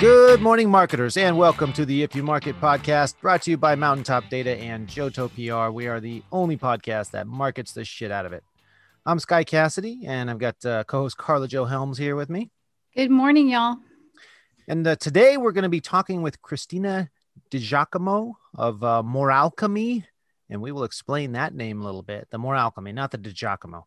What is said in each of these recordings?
Good morning, marketers, and welcome to the If You Market podcast brought to you by Mountaintop Data and Johto PR. We are the only podcast that markets the shit out of it. I'm Sky Cassidy, and I've got uh, co host Carla Joe Helms here with me. Good morning, y'all. And uh, today we're going to be talking with Christina DiGiacomo of uh, Moralchemy, and we will explain that name a little bit. The Moralchemy, not the DiGiacomo.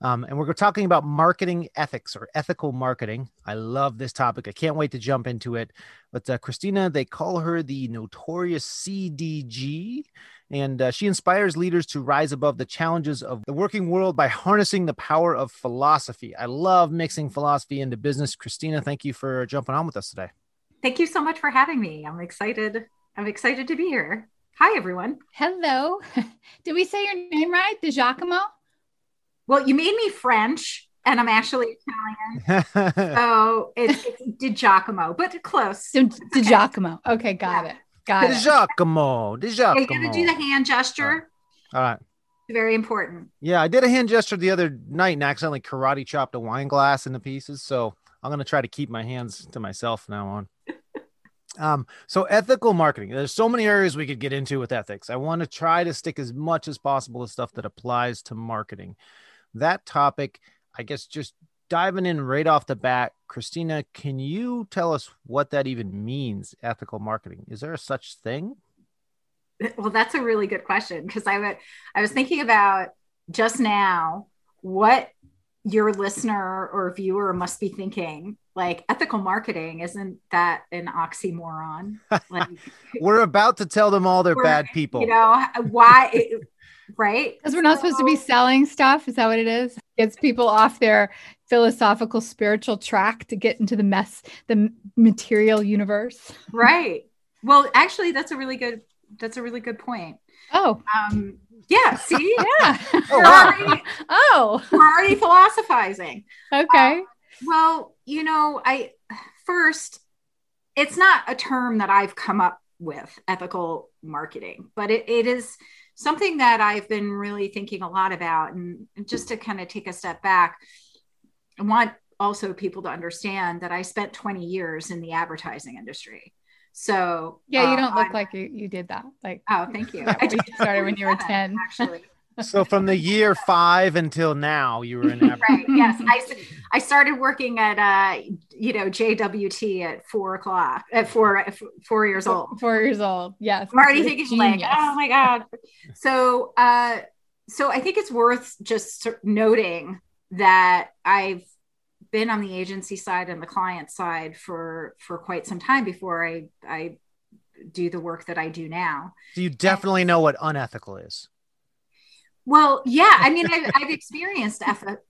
Um, and we're talking about marketing ethics or ethical marketing. I love this topic. I can't wait to jump into it. But uh, Christina, they call her the notorious CDG, and uh, she inspires leaders to rise above the challenges of the working world by harnessing the power of philosophy. I love mixing philosophy into business. Christina, thank you for jumping on with us today. Thank you so much for having me. I'm excited. I'm excited to be here. Hi, everyone. Hello. Did we say your name right? DiGiacomo? Well, you made me French, and I'm actually Italian. so it's, it's DiGiacomo, but close. Di, DiGiacomo. Okay, got yeah. it. Got it. DiGiacomo. DiGiacomo. You're you going to do the hand gesture. All right. Very important. Yeah, I did a hand gesture the other night and accidentally karate chopped a wine glass into pieces. So I'm going to try to keep my hands to myself now on. Um, so ethical marketing. There's so many areas we could get into with ethics. I want to try to stick as much as possible to stuff that applies to marketing that topic, I guess just diving in right off the bat, Christina, can you tell us what that even means, ethical marketing? Is there a such thing? Well, that's a really good question because I would I was thinking about just now what your listener or viewer must be thinking like ethical marketing isn't that an oxymoron like we're about to tell them all they're bad people you know why right? Because we're not so, supposed to be selling stuff. Is that what it is? Gets people off their philosophical, spiritual track to get into the mess, the material universe. Right. Well, actually, that's a really good. That's a really good point. Oh. Um. Yeah. See. yeah. oh, we're already, oh. We're already philosophizing. Okay. Um, well, you know, I first, it's not a term that I've come up with, ethical marketing, but it, it is something that I've been really thinking a lot about. And just to kind of take a step back, I want also people to understand that I spent 20 years in the advertising industry. So yeah, you don't uh, look I'm, like you, you did that. Like oh, thank you. I started when you were 10. Actually, so from the year five until now, you were in right. Yes, I I started working at uh you know JWT at four o'clock at four four years old. Four years old. Yes. I'm already thinking like, oh my god. So uh, so I think it's worth just noting that I've been on the agency side and the client side for for quite some time before I I do the work that I do now. So you definitely and, know what unethical is. Well, yeah. I mean, I've, I've experienced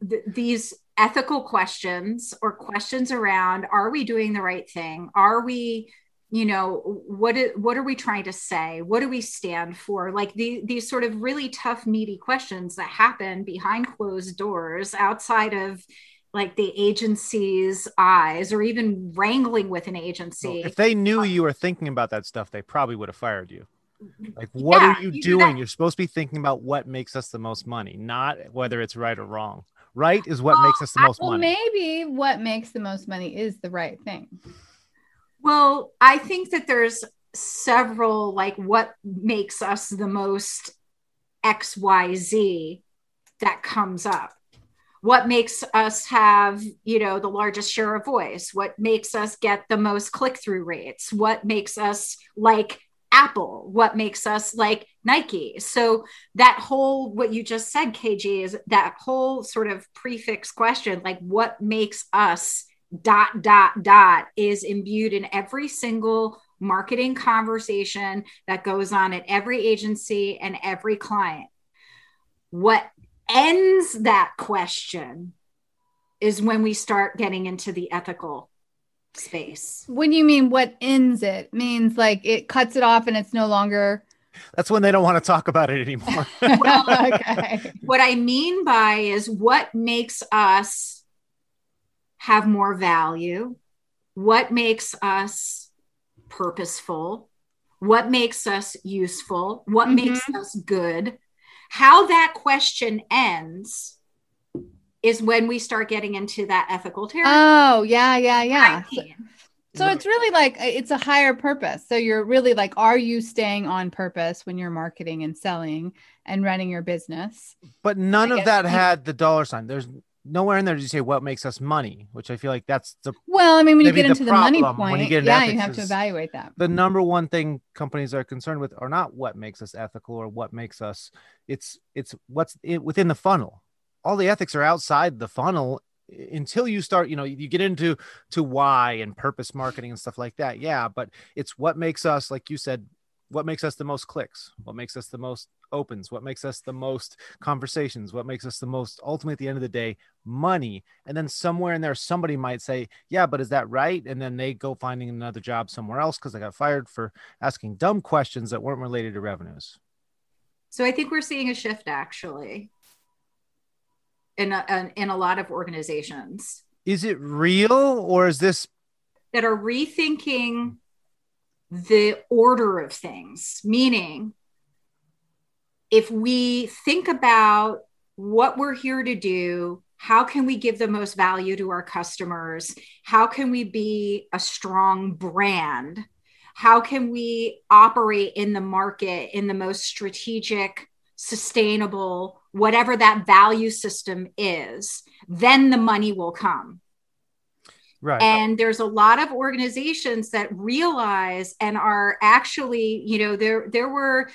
th- these ethical questions or questions around are we doing the right thing? Are we, you know, what, is, what are we trying to say? What do we stand for? Like the, these sort of really tough, meaty questions that happen behind closed doors outside of like the agency's eyes or even wrangling with an agency. Well, if they knew uh, you were thinking about that stuff, they probably would have fired you. Like, what yeah, are you, you doing? You're supposed to be thinking about what makes us the most money, not whether it's right or wrong. Right is what well, makes us the most well, money. Maybe what makes the most money is the right thing. Well, I think that there's several, like, what makes us the most XYZ that comes up what makes us have you know the largest share of voice what makes us get the most click through rates what makes us like Apple, what makes us like Nike. So that whole what you just said, KJ, is that whole sort of prefix question, like what makes us dot dot dot is imbued in every single marketing conversation that goes on at every agency and every client. What ends that question is when we start getting into the ethical space. When you mean what ends it means like it cuts it off and it's no longer that's when they don't want to talk about it anymore. well, okay. What I mean by is what makes us have more value, what makes us purposeful, what makes us useful, what mm-hmm. makes us good. How that question ends is when we start getting into that ethical territory. Oh, yeah, yeah, yeah. So, So it's really like uh, it's a higher purpose. So you're really like, are you staying on purpose when you're marketing and selling and running your business? But none I of that you- had the dollar sign. There's nowhere in there did you say what makes us money, which I feel like that's the Well, I mean, when you get into the, money point, when you get into yeah, you have to evaluate that. the number one thing companies are concerned with are not what makes us ethical or what makes us it's it's what's it, within the funnel all the ethics are outside the funnel until you start you know you get into to why and purpose marketing and stuff like that. Yeah but it's what makes us like you said what makes us the most clicks what makes us the most opens what makes us the most conversations what makes us the most ultimately at the end of the day money. And then somewhere in there somebody might say yeah but is that right? And then they go finding another job somewhere else because they got fired for asking dumb questions that weren't related to revenues. So I think we're seeing a shift actually in a, in a lot of organizations is it real or is this that are rethinking the order of things, meaning if we think about what we're here to do, how can we give the most value to our customers? How can we be a strong brand? How can we operate in the market in the most strategic, sustainable, whatever that value system is? Then the money will come. right And there's a lot of organizations that realize and are actually, you know, there there were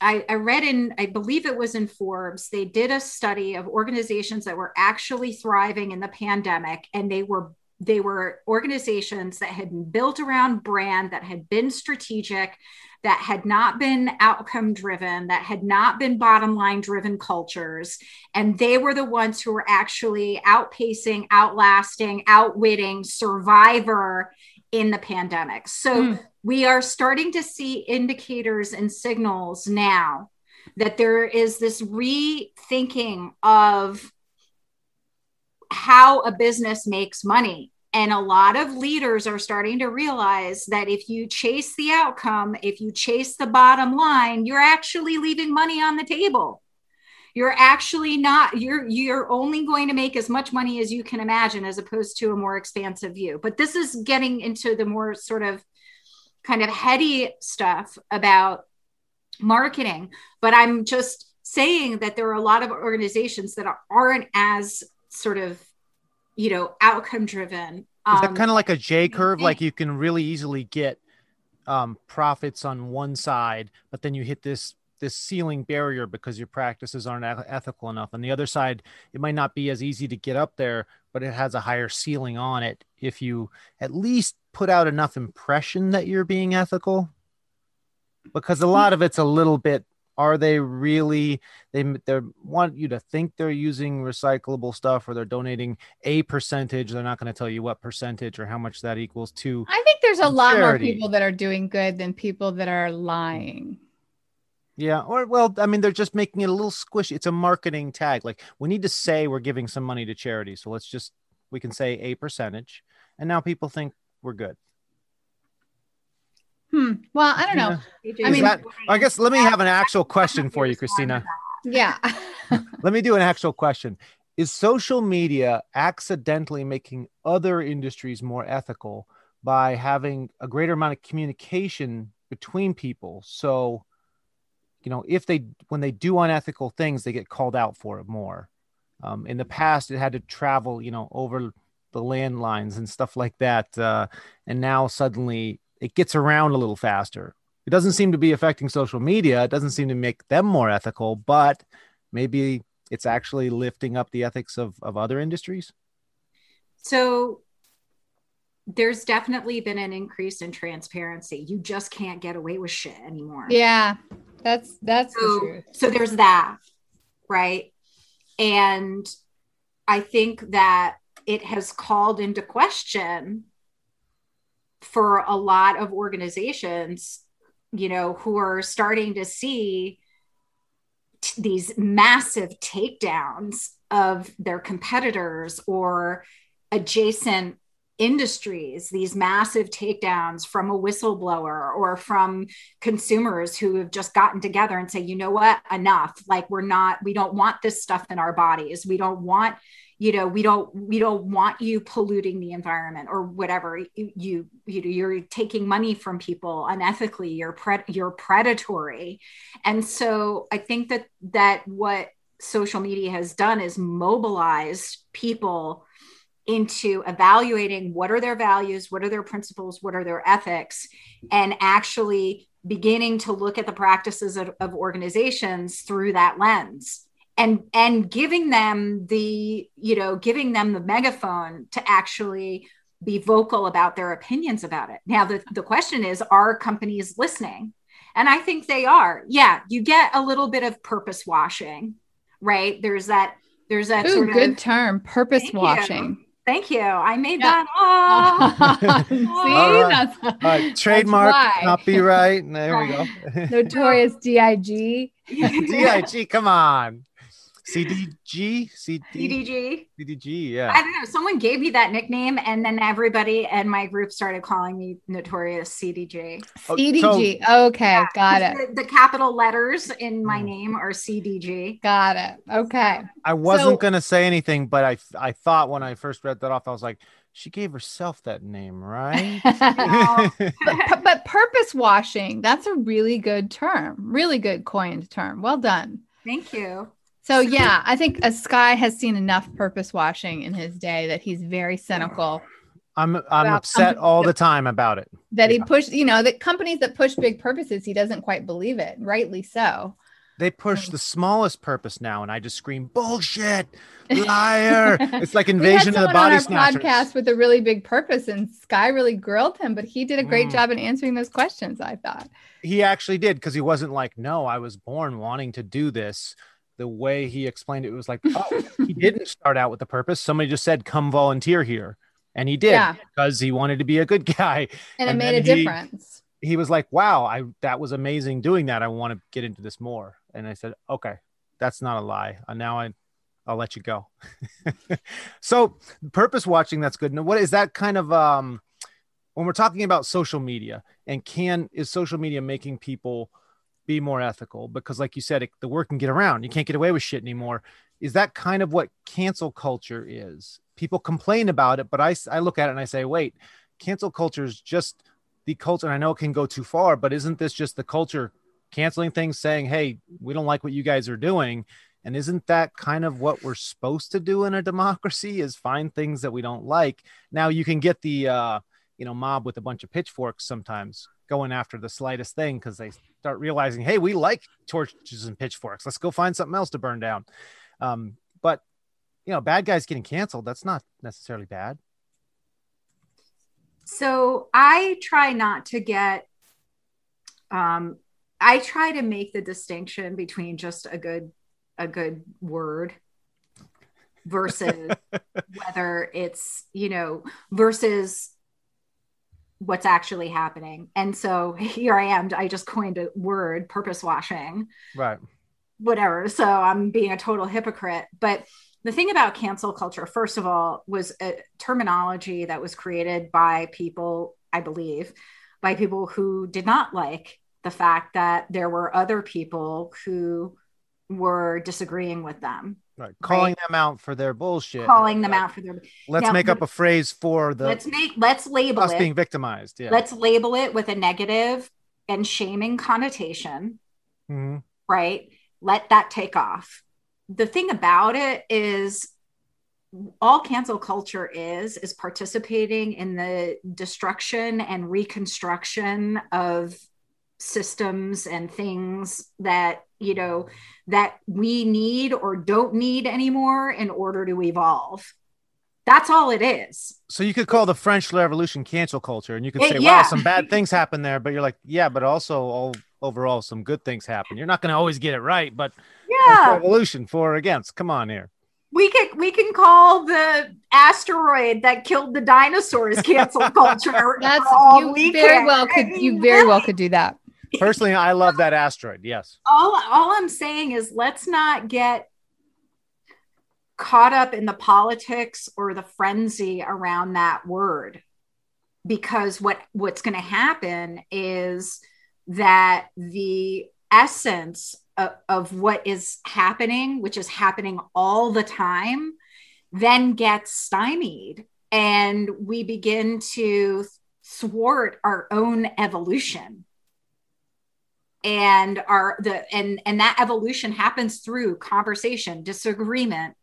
I, I read in, I believe it was in Forbes, they did a study of organizations that were actually thriving in the pandemic, and they were they were organizations that had been built around brand, that had been strategic, that had not been outcome driven, that had not been bottom line driven cultures. And they were the ones who were actually outpacing, outlasting, outwitting Survivor in the pandemic. So Mm. we are starting to see indicators and signals now that there is this rethinking of how a business makes money. And a lot of leaders are starting to realize that if you chase the outcome, if you chase the bottom line, you're actually leaving money on the table. You're actually not, you're you're only going to make as much money as you can imagine as opposed to a more expansive view. But this is getting into the more sort of kind of heady stuff about marketing. But I'm just saying that there are a lot of organizations that are, aren't as sort of, you know, outcome driven. is that Um, kind of like a j curve? like you can really easily get um, profits on one side but then you hit this this ceiling barrier because your practices aren't ethical enough. On the other side it might not be as easy to get up there but it has a higher ceiling on it if you at least put out enough impression that you're being ethical. Because a lot of it's a little bit are they really they they want you to think they're using recyclable stuff or they're donating a percentage? They're not going to tell you what percentage or how much that equals to I think there's a lot more people that are doing good than people that are lying. yeah or well i mean they're just making it a little squishy. It's a marketing tag. Like we need to say we're giving some money to charity so let's just we can say a percentage. And now people think we're good Hmm. Well, I don't know. AJ, I mean- that- i guess let me have an actual question for you christina Yeah. let me do an actual question is social media accidentally making other industries more ethical by having a greater amount of communication between people so you know if they when they do unethical things they get called out for it more um, in the past it had to travel you know over the landlines and stuff like that uh, and now suddenly it gets around a little faster it doesn't seem to be affecting social media it doesn't seem to make them more ethical but maybe it's actually lifting up the ethics of, of other industries So there's definitely been an increase in transparency. You just can't get away with shit anymore. Yeah. That's that's the So, truth. so there's that, right? And I think that it has called into question for a lot of organizations, you know, who are starting to see t- these massive takedowns of their competitors or adjacent industries these massive takedowns from a whistleblower or from consumers who have just gotten together and say you know what? Enough. Like we're not we don't want this stuff in our bodies. We don't want you know we don't we don't want you polluting the environment or whatever. You you, know you're taking money from people unethically. You're pred- you're predatory. And so i think that that what social media has done is mobilized people into evaluating what are their values, what are their principles, what are their ethics, and actually beginning to look at the practices of, of organizations through that lens. And and giving them the you know giving them the megaphone to actually be vocal about their opinions about it. Now the, the question is are companies listening? And i think they are. Yeah you get a little bit of purpose washing right? There's that there's that Ooh, sort good of term purpose washing Thank you. I made Yeah. that up. See, All right. that's All right, trademark, why. copyright. There we go. notorious dig DIG, come on. CDG, CD, CDG. CDG, yeah. I don't know. Someone gave me that nickname, and then everybody and my group started calling me Notorious CDG. Oh, cdg okay got it The, the capital letters in my Hmm. name are CDG. got it okay I wasn't So- gonna say anything, but I I thought when I first read that off, I was like, she gave herself that name, right? but, but purpose washing that's a really good term really good coined term well done Thank you. So yeah i think a sky has seen enough purpose washing in his day that he's very cynical I'm I'm upset all the time about it. that he Yeah. pushed you know that companies that push big purposes he doesn't quite believe it rightly so They push the smallest purpose now, and I just scream bullshit, liar. it's like invasion of the someone on body our snatchers. podcast with a really big purpose and sky really grilled him but he did a great Mm. job in answering those questions i thought he actually did because he wasn't like, no, I was born wanting to do this. The way he explained it, it was like, oh, he didn't start out with a purpose. Somebody just said, come volunteer here. And he did Yeah. because he wanted to be a good guy. and, And it made a he- difference He was like, wow, I that was amazing doing that. I want to get into this more. And I said, okay, that's not a lie. And now I I'll let you go. so purpose washing, that's good. Now, what is that kind of um when we're talking about social media and can is social media making people be more ethical? Because like you said, it, the word can get around. You can't get away with shit anymore. Is that kind of what cancel culture is? People complain about it, but i, I look at it and I say, wait, cancel culture is just the culture. And I know it can go too far, but isn't this just the culture canceling things, saying, hey, we don't like what you guys are doing? And isn't that kind of what we're supposed to do in a democracy is find things that we don't like? Now you can get the uh, you know, mob with a bunch of pitchforks sometimes going after the slightest thing because they start realizing, hey, we like torches and pitchforks. Let's go find something else to burn down. Um, but you know, bad guys getting canceled, that's not necessarily bad. So I try not to get um I try to make the distinction between just a good a good word versus whether it's, you know, versus what's actually happening. And so here I am, I just coined a word, purpose washing Right. whatever. So I'm being a total hypocrite. But the thing about cancel culture, first of all, was a terminology that was created by people, I believe, by people who did not like the fact that there were other people who were disagreeing with them, Right. Calling them out for their bullshit. calling them Like, out for their. Let's Now, make up a phrase for the let's make let's label us it. being victimized. Yeah. Let's label it with a negative and shaming connotation. Mhm. right? Let that take off. The thing about it is all cancel culture is is participating in the destruction and reconstruction of systems and things that you know that we need or don't need anymore in order to evolve that's all it is So you could call the French Revolution cancel culture, and you could say, yeah. "Wow, some bad things happen there," but you're like, "Yeah, but also all overall some good things happen." You're not going to always get it right, but yeah revolution for or against. Come on here. we can we can call the asteroid that killed the dinosaurs cancel culture. That's all you we very care. well could you very well could do that. Personally, I love that asteroid. Yes. All all I'm saying is let's not get caught up in the politics or the frenzy around that word because what what's going to happen is that the essence of, of what is happening which is happening all the time then gets stymied and we begin to thwart our own evolution and our the and and that evolution happens through conversation disagreement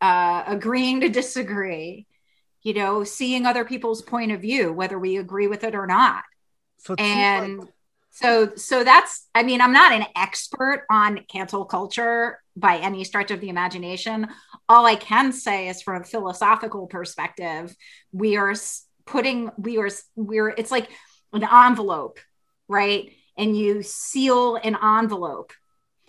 uh, agreeing to disagree you know seeing other people's point of view whether we agree with it or not. So and like- so so that's i mean i'm not an expert on cancel culture by any stretch of the imagination. All i can say is from a philosophical perspective we are putting we are we're it's like an envelope right and you seal an envelope.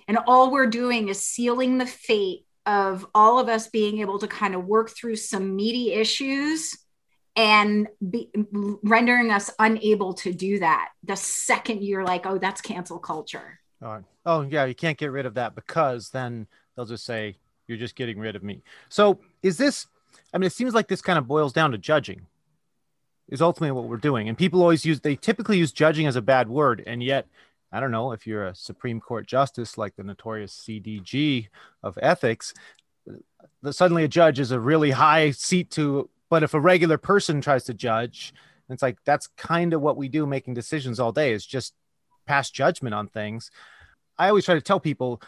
And all we're doing is sealing the fate of all of us being able to kind of work through some meaty issues and be, rendering us unable to do that the second you're like oh that's cancel culture. Oh, oh yeah you can't get rid of that because then they'll just say you're just getting rid of me. So is this i mean it seems like this kind of boils down to judging is ultimately what we're doing and people always use they typically use judging as a bad word and yet I don't know if you're a Supreme Court justice like the notorious CDG of ethics, suddenly a judge is a really high seat to. But if a regular person tries to judge, it's like that's kind of what we do making decisions all day is just pass judgment on things. I always try to tell people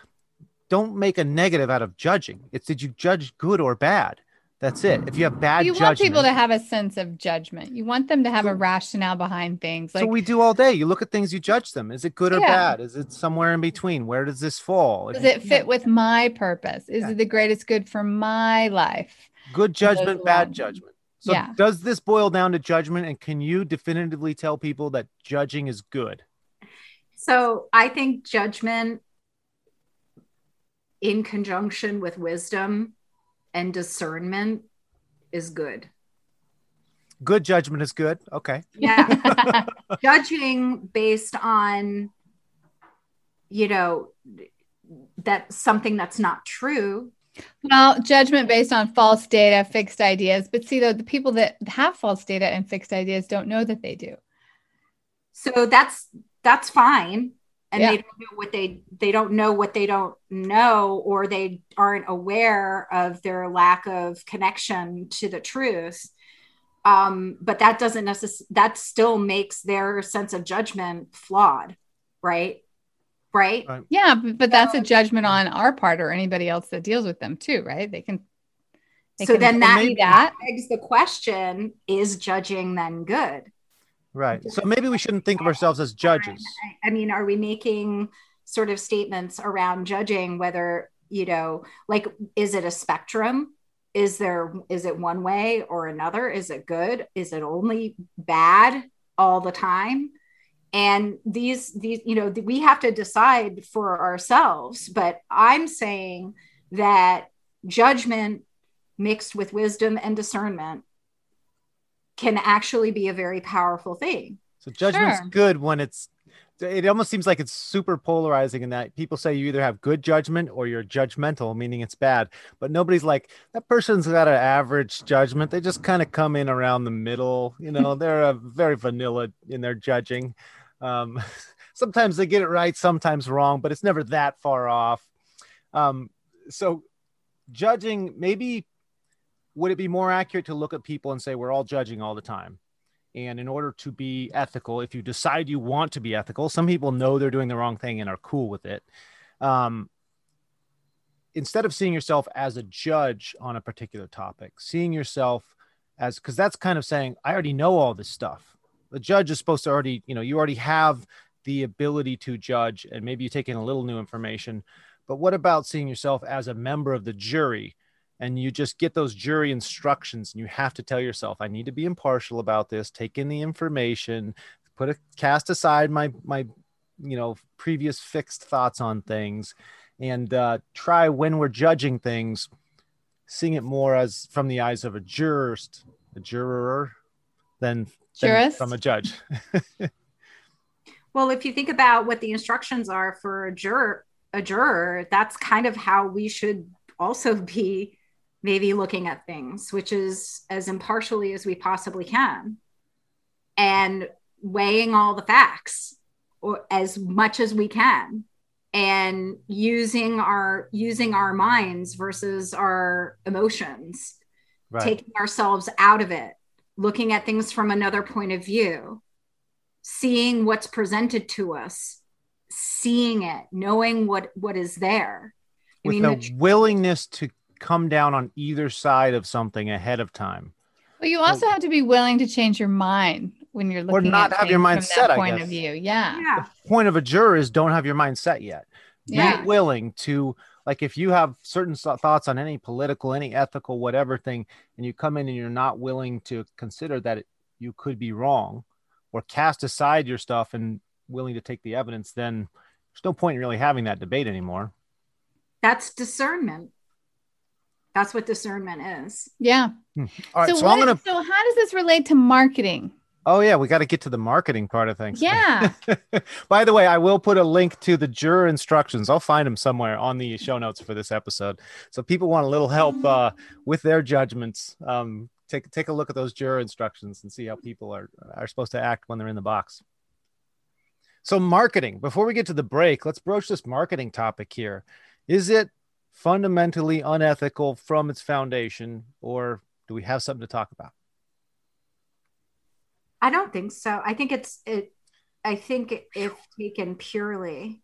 don't make a negative out of judging. It's did you judge good or bad? That's it. If you have bad, you want people to have a sense of judgment. You want them to have a rationale behind things. Like, so we do all day. You look at things, you judge them. Is it good or yeah. bad? Is it somewhere in between? Where does this fall? Does it fit with my purpose? Is yeah. it the greatest good for my life? Good judgment, bad judgment. So yeah. does this boil down to judgment? And can you definitively tell people that judging is good? So I think judgment in conjunction with wisdom and discernment is good. Good judgment is good. Okay. Yeah. Judging based on, you know, that something that's not true. Well, judgment based on false data, fixed ideas. But see, though, the people that have false data and fixed ideas don't know that they do. So that's that's fine and yeah. they don't know what they they don't know what they don't know or they aren't aware of their lack of connection to the truth. Um, but that doesn't necessarily that still makes their sense of judgment flawed right? Right, right. yeah but, but that's a judgment on our part or anybody else that deals with them too right? They can they so can then that, that. begs the question is judging then good Right. So maybe we shouldn't think of ourselves as judges. I mean, are we making sort of statements around judging whether, you know, like is it a spectrum? Is there is it one way or another? Is it good? Is it only bad all the time? And these these you know, we have to decide for ourselves, but I'm saying that judgment mixed with wisdom and discernment can actually be a very powerful thing. So judgment's sure. good when it's it almost seems like it's super polarizing in that people say you either have good judgment or you're judgmental, meaning it's bad. But nobody's like, that person's got an average judgment. They just kind of come in around the middle. You know, they're a very vanilla in their judging. Um, sometimes they get it right, sometimes wrong, but it's never that far off. Um, so judging, maybe would it be more accurate to look at people and say we're all judging all the time? And in order to be ethical, if you decide you want to be ethical, some people know they're doing the wrong thing and are cool with it. Um, instead of seeing yourself as a judge on a particular topic, seeing yourself as because that's kind of saying, I already know all this stuff. The judge is supposed to already, you know, you already have the ability to judge, and maybe you take in a little new information. But what about seeing yourself as a member of the jury and you just get those jury instructions and you have to tell yourself i need to be impartial about this take in the information put a cast aside my my you know previous fixed thoughts on things and uh, try when we're judging things seeing it more as from the eyes of a jurist a juror than, than from a judge. Well if you think about what the instructions are for a juror a juror that's kind of how we should also be maybe looking at things, which is as impartially as we possibly can, and weighing all the facts or as much as we can and using our using our minds versus our emotions right. taking ourselves out of it looking at things from another point of view seeing what's presented to us seeing it knowing what what is there I with mean, the willingness to come down on either side of something ahead of time. Well you also well, have to be willing to change your mind when you're looking or not have your mind set point of view. Yeah. yeah. The point of a juror is don't have your mind set yet. Yeah. be willing to like if you have certain thoughts on any political any ethical whatever thing and you come in and you're not willing to consider that it, you could be wrong or cast aside your stuff and willing to take the evidence then there's no point in really having that debate anymore. That's discernment that's what discernment is yeah hmm. all right so, so what, i'm gonna so how does this relate to marketing Oh yeah, we got to get to the marketing part of things. Yeah. By the way, I will put a link to the juror instructions. I'll find them somewhere on the show notes for this episode. So people want a little help uh, with their judgments. Um, take take a look at those juror instructions and see how people are are supposed to act when they're in the box. So marketing. Before we get to the break, let's broach this marketing topic here. Is it fundamentally unethical from its foundation, or do we have something to talk about? I don't think so. I think it's it. I think if taken purely.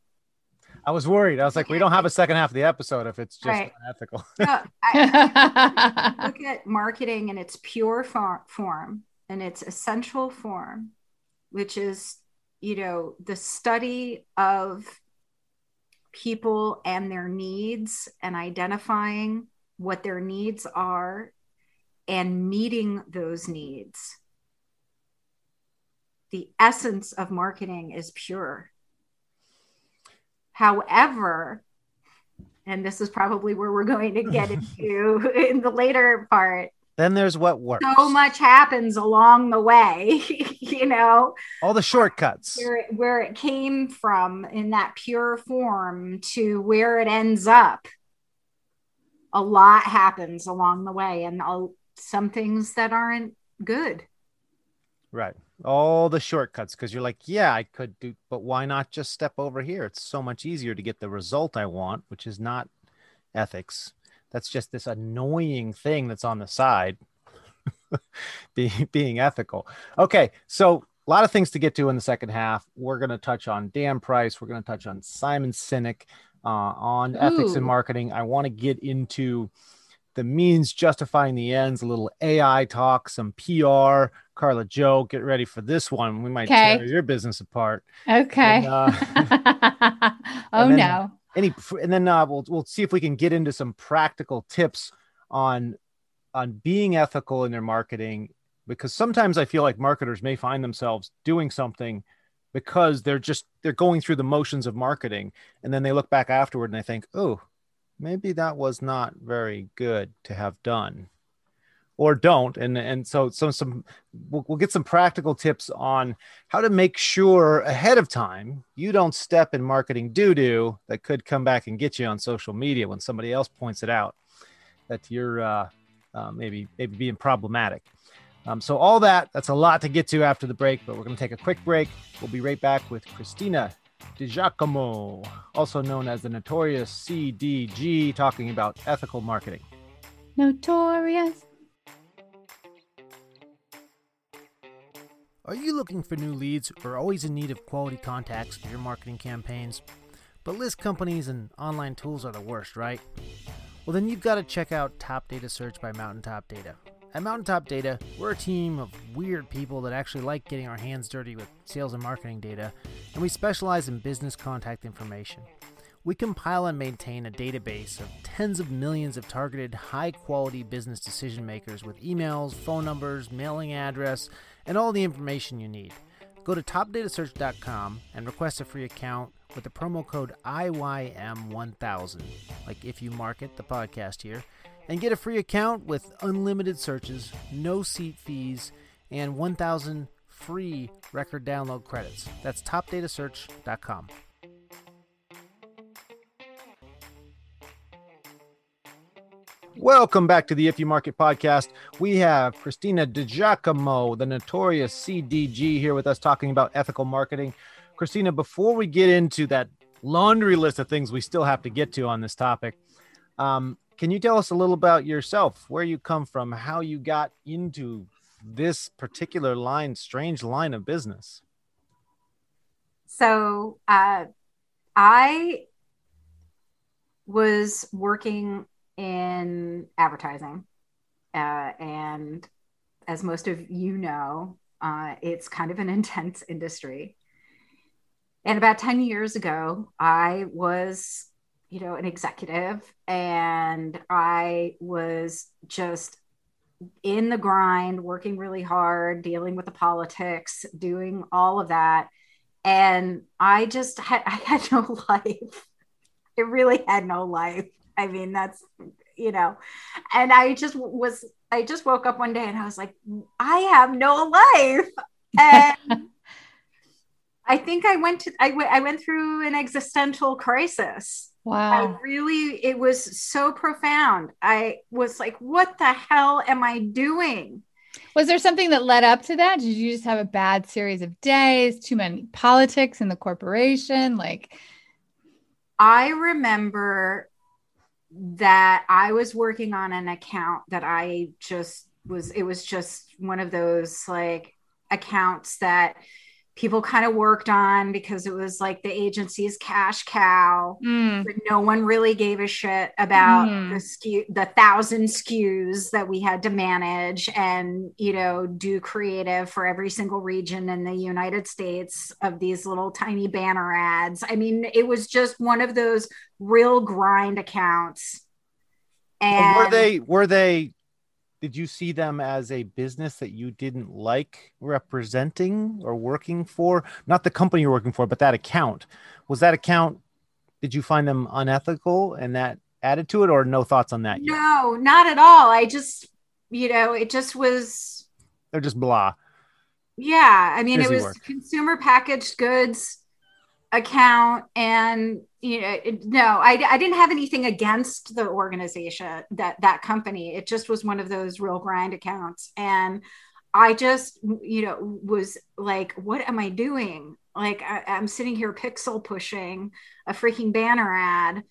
I was worried. I was like, we don't have a second half of the episode if it's just right. no, I, look at marketing in its pure form and its essential form, which is, you know, the study of people and their needs and identifying what their needs are and meeting those needs the essence of marketing is pure. However, and this is probably where we're going to get into in the later part. Then there's what works. So much happens along the way, you know. All the shortcuts. Where, where it came from in that pure form to where it ends up. A lot happens along the way, and some things that aren't good. Right all the shortcuts because you're like, yeah, I could do, but why not just step over here? It's so much easier to get the result I want, which is not ethics. That's just this annoying thing that's on the side, being being ethical. Okay, so a lot of things to get to in the second half. We're going to touch on Dan Price. We're going to touch on Simon Sinek uh, on Ooh. ethics and marketing. I want to get into the means justifying the ends, a little AI talk, some PR. Carla Joe, get ready for this one. We might okay. tear your business apart. Okay. And, uh, oh and no. Any and then uh, we'll we'll see if we can get into some practical tips on on being ethical in their marketing because sometimes I feel like marketers may find themselves doing something because they're just they're going through the motions of marketing and then they look back afterward and they think, "Oh, maybe that was not very good to have done or don't and and so so some we'll, we'll, get some practical tips on how to make sure ahead of time you don't step in marketing doo-doo that could come back and get you on social media when somebody else points it out that you're uh, uh, maybe maybe being problematic um, so all that that's a lot to get to after the break but we're going to take a quick break we'll be right back with christina DiGiacomo, also known as the notorious CDG, talking about ethical marketing. Notorious. Are you looking for new leads or always in need of quality contacts for your marketing campaigns? But list companies and online tools are the worst, right? Well, then you've got to check out Top Data Search by Mountaintop Data. At Mountaintop Data, we're a team of weird people that actually like getting our hands dirty with sales and marketing data, and we specialize in business contact information. We compile and maintain a database of tens of millions of targeted, high quality business decision makers with emails, phone numbers, mailing address, and all the information you need. Go to topdatasearch.com and request a free account with the promo code IYM1000, like if you market the podcast here and get a free account with unlimited searches, no seat fees, and 1,000 free record download credits. That's topdatasearch.com. Welcome back to the If You Market podcast. We have Christina DiGiacomo, the notorious CDG, here with us talking about ethical marketing. Christina, before we get into that laundry list of things we still have to get to on this topic, um, can you tell us a little about yourself, where you come from, how you got into this particular line, strange line of business? So, uh, I was working in advertising. Uh, and as most of you know, uh, it's kind of an intense industry. And about 10 years ago, I was, you know, an executive and I was just in the grind, working really hard, dealing with the politics, doing all of that. And I just had, I had no life. It really had no life. I mean, that's, you know, and I just was, I just woke up one day and I was like, I have no life. And I think I went to, I, w- I went through an existential crisis. Wow. I really, it was so profound. I was like, what the hell am I doing? Was there something that led up to that? Did you just have a bad series of days, too many politics in the corporation? Like, I remember that I was working on an account that I just was, it was just one of those like accounts that people kind of worked on because it was like the agency's cash cow. mm, But no one really gave a shit about Mm. the SKU, the thousand SKUs that we had to manage and, you know, do creative for every single region in the United States of these little tiny banner ads. I mean, it was just one of those real grind accounts. And were they were they did you see them as a business that you didn't like representing or working for not the company you're working for but that account was that account did you find them unethical and that added to it or no thoughts on that yet no, not at all. I just, you know, it just was they're just blah Yeah, I mean, Busy it was work. consumer packaged goods account, and you know, no, I, I didn't have anything against the organization that that company. It just was one of those real grind accounts, and I just, you know, was like, what am I doing? Like, I, I'm sitting here pixel pushing a freaking banner ad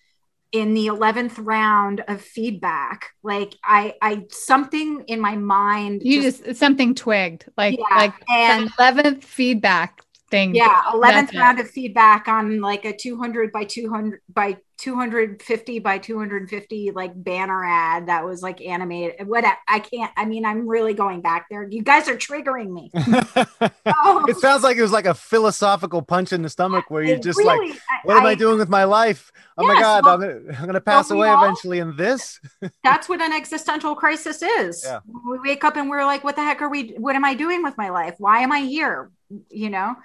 in the 11th round of feedback like i i something in my mind you just, something twigged, like, Yeah, like and- 11th feedback thing. yeah 11th That's it. round of feedback on like a 200 by 200 by 250 by 250 like banner ad that was like animated what I, I can't i mean i'm really going back there you guys are triggering me Oh. it sounds like it was like a philosophical punch in the stomach where you It just like really- what am I doing with my life? Oh my God, well- I'm gonna, I'm gonna pass away all- eventually in this. that's what an existential crisis is Yeah. we wake up and we're like what the heck are we what am i doing with my life why am i here you know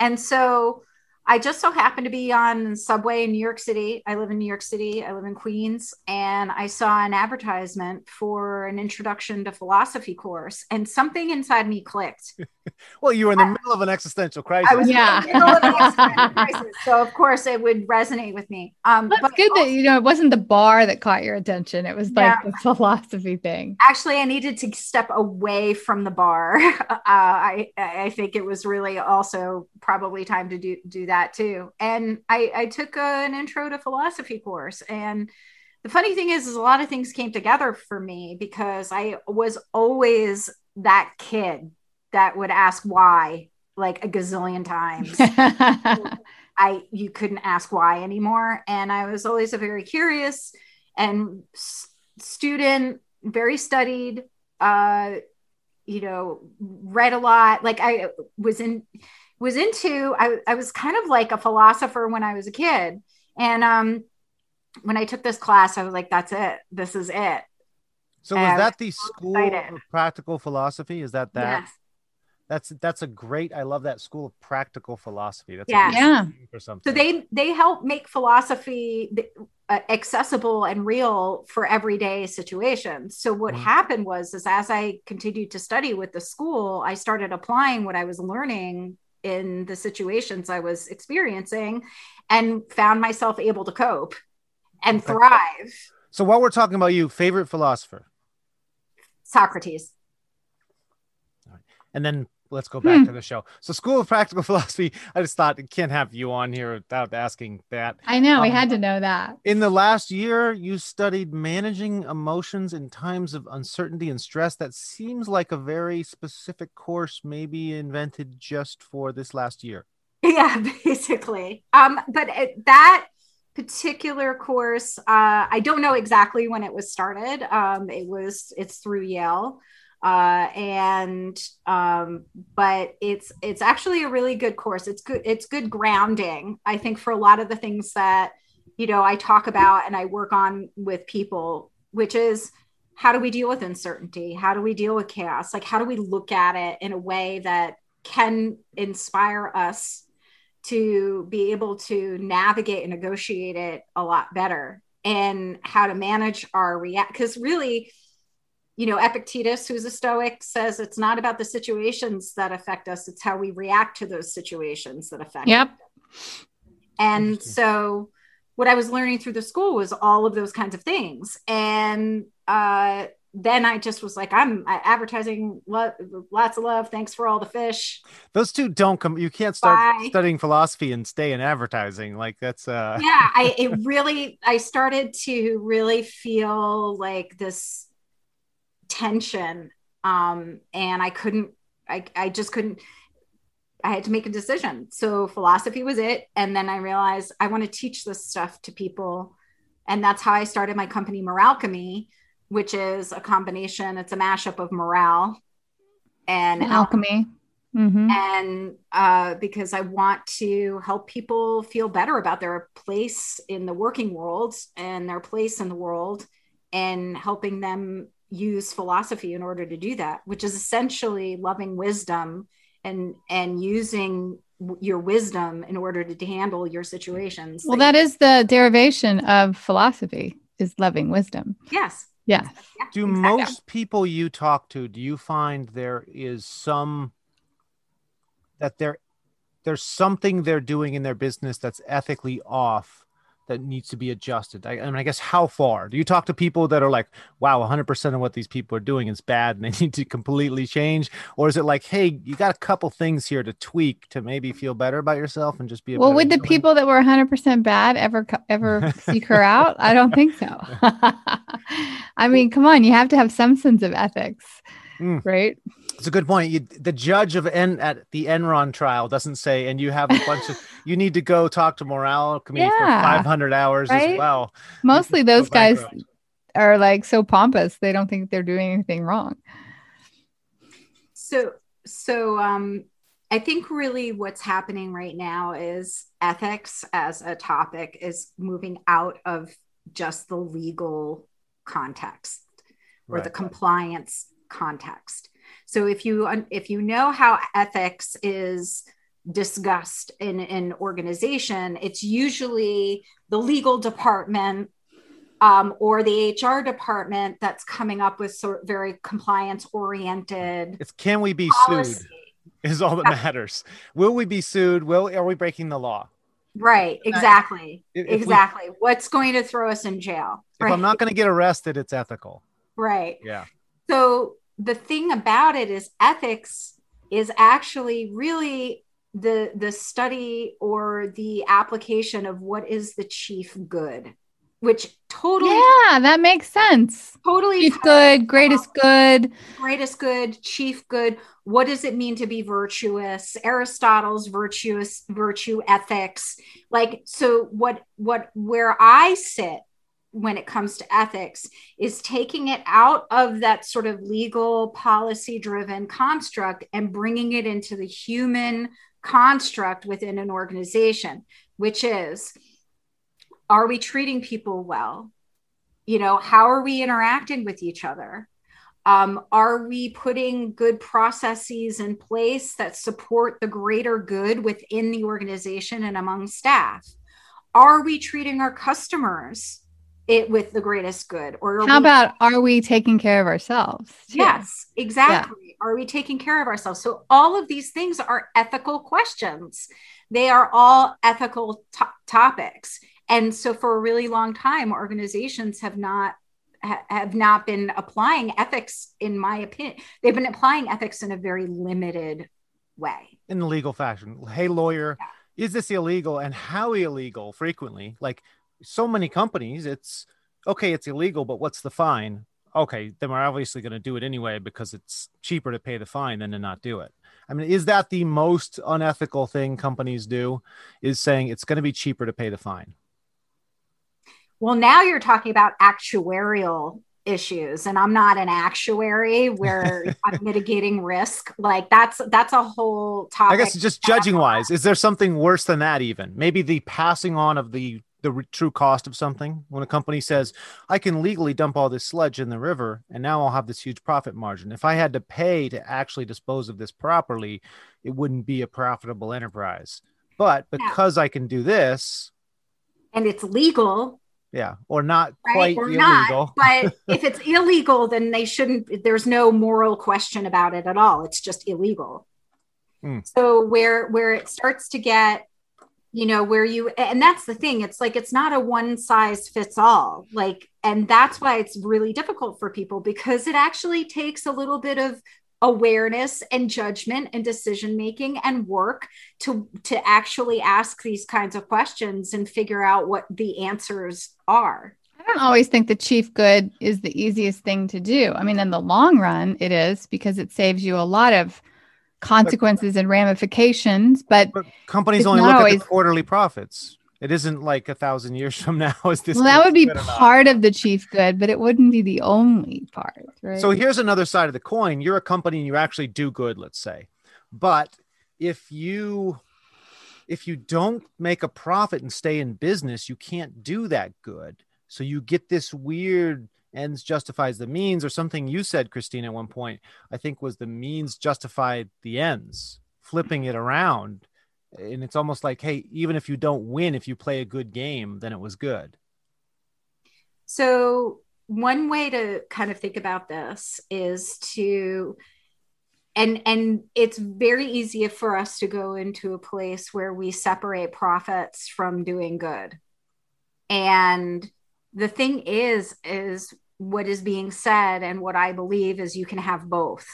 and so i just so happened to be on subway in new york city i live in new york city i live in queens and i saw an advertisement for an introduction to philosophy course and something inside me clicked Well, you were in the middle of an existential crisis. i was Yeah. in the middle of an existential crisis so of course it would resonate with me um That's but good that you know it wasn't the bar that caught your attention. It was like Yeah. the philosophy thing. actually i needed to step away from the bar uh, i i think it was really also probably time to do do that too and i i took an intro to philosophy course and the funny thing is, is a lot of things came together for me because i was always that kid that would ask why like a gazillion times I you couldn't ask why anymore. And I was always a very curious and s- student, very studied, uh, you know, read a lot. Like I was in was into I, I was kind of like a philosopher when I was a kid. And um when I took this class, I was like, that's it. This is it. so was that the school excited. of practical philosophy? Is that that? Yes. That's that's a great. I love that school of practical philosophy. That's Yeah. Yeah. name for something. So they they help make philosophy uh, accessible and real for everyday situations. So what Mhm. happened was is as I continued to study with the school, I started applying what I was learning in the situations I was experiencing and found myself able to cope and thrive. So while we're talking about you, favorite philosopher, Socrates. and then let's go back Hmm. to the show. So School of Practical Philosophy. I just thought I can't have you on here without asking that. I know we Um, had to know that. In the last year, you studied managing emotions in times of uncertainty and stress. That seems like a very specific course, maybe invented just for this last year. Yeah, basically. Um, but it, that particular course, uh, I don't know exactly when it was started. Um, it was it's through Yale, uh, and um, but it's it's actually a really good course. It's good. It's good grounding. I think for a lot of the things that you know I talk about and I work on with people, which is how do we deal with uncertainty? How do we deal with chaos? Like how do we look at it in a way that can inspire us to be able to navigate and negotiate it a lot better and how to manage our react because really you know epictetus who's a stoic says it's not about the situations that affect us it's how we react to those situations that affect Yep. us. and so what i was learning through the school was all of those kinds of things and uh then i just was like i'm advertising lo- lots of love thanks for all the fish Those two don't come. You can't start Bye. studying philosophy and stay in advertising. Like that's uh. yeah i it really i started to really feel like this tension um and i couldn't i i just couldn't i had to make a decision. So philosophy was it and then i realized i want to teach this stuff to people and that's how i started my company moralchemy which is a combination it's a mashup of morale and Alchemy. hmm and uh, because I want to help people feel better about their place in the working world and their place in the world, and helping them use philosophy in order to do that, which is essentially loving wisdom and and using your wisdom in order to handle your situations. Well, that is the derivation of philosophy is loving wisdom. yes, Yeah. yeah, Do exactly. most people you talk to, do you find there is some that there there's something they're doing in their business that's ethically off that needs to be adjusted? I, I mean, I guess how far? Do you talk to people that are like, wow, 100% of what these people are doing is bad and they need to completely change? Or is it like, hey, you got a couple things here to tweak to maybe feel better about yourself and just be Well, would the human? people that were 100% bad ever ever seek her out? I don't think so. I mean, come on, you have to have some sense of ethics, Mm. right? It's a good point. You, the judge of N at the Enron trial doesn't say, and you have a bunch of, you need to go talk to moralchemy for 500 hours as well. Mostly those guys bankrupt. are like so pompous, they don't think they're doing anything wrong. So, so um, I think really what's happening right now is ethics as a topic is moving out of just the legal context or the compliance context. So if you if you know how ethics is discussed in an organization, it's usually the legal department um, or the HR department that's coming up with sort very compliance oriented It's can we be policy. sued is all that matters. Will we be sued? Will are we breaking the law? Right, exactly. If- if we- exactly. What's going to throw us in jail? If right. I'm not going to get arrested, it's ethical. right. Yeah. So the thing about it is ethics is actually really the the study or the application of what is the chief good, which totally Yeah, that makes sense. totally Chief good, greatest good. greatest good, chief good. What does it mean to be virtuous? Aristotle's virtuous virtue ethics. Like so what what where I sit when it comes to ethics is taking it out of that sort of legal policy driven construct and bringing it into the human construct within an organization, which is are we treating people well? You know, how are we interacting with each other? Um, are we putting good processes in place that support the greater good within the organization and among staff? Are we treating our customers it with the greatest good? Or How we- about are we taking care of ourselves? too? Yes, exactly. Are we taking care of ourselves? So, all of these things are ethical questions. They are all ethical to- topics. and so for a really long time organizations have not ha- have not been applying ethics in my opinion they've been applying ethics in a very limited way in the legal fashion. Hey, lawyer, is this illegal and how illegal frequently? Like so many companies, it's okay, it's illegal, but what's the fine? Okay, then we're obviously going to do it anyway because it's cheaper to pay the fine than to not do it. I mean, is that the most unethical thing companies do? Is saying it's going to be cheaper to pay the fine? well now you're talking about actuarial issues and i'm not an actuary where i'm mitigating risk like that's that's a whole topic I guess just judging wise, is there something worse than that? Even maybe the passing on of the the re- true cost of something. When a company says, "I can legally dump all this sludge in the river, and now I'll have this huge profit margin." If I had to pay to actually dispose of this properly, it wouldn't be a profitable enterprise. But Yeah. because I can do this, and it's legal yeah, or not right quite or illegal. not but if it's illegal then they shouldn't there's no moral question about it at all it's just illegal Hmm. so where where it starts to get you know where you and that's the thing it's like it's not a one size fits all like and that's why it's really difficult for people because it actually takes a little bit of awareness and judgment and decision making and work to to actually ask these kinds of questions and figure out what the answers are I don't always think the chief good is the easiest thing to do. I mean, in the long run, it is because it saves you a lot of consequences and ramifications. But But companies only look at the quarterly profits. It isn't like a thousand years from now. Is this well, that would be good or not? part of the chief good, but it wouldn't be the only part, right? So here's another side of the coin. You're a company and you actually do good, let's say. But if you if you don't make a profit and stay in business, you can't do that good. So you get this weird ends justifies the means or something you said Christine at one point, I think was the means justified the ends, flipping it around. And it's almost like, hey, even if you don't win, if you play a good game, then it was good. So, one way to kind of think about this is to and and it's very easy for us to go into a place where we separate profits from doing good. And the thing is is what is being said and what I believe is you can have both.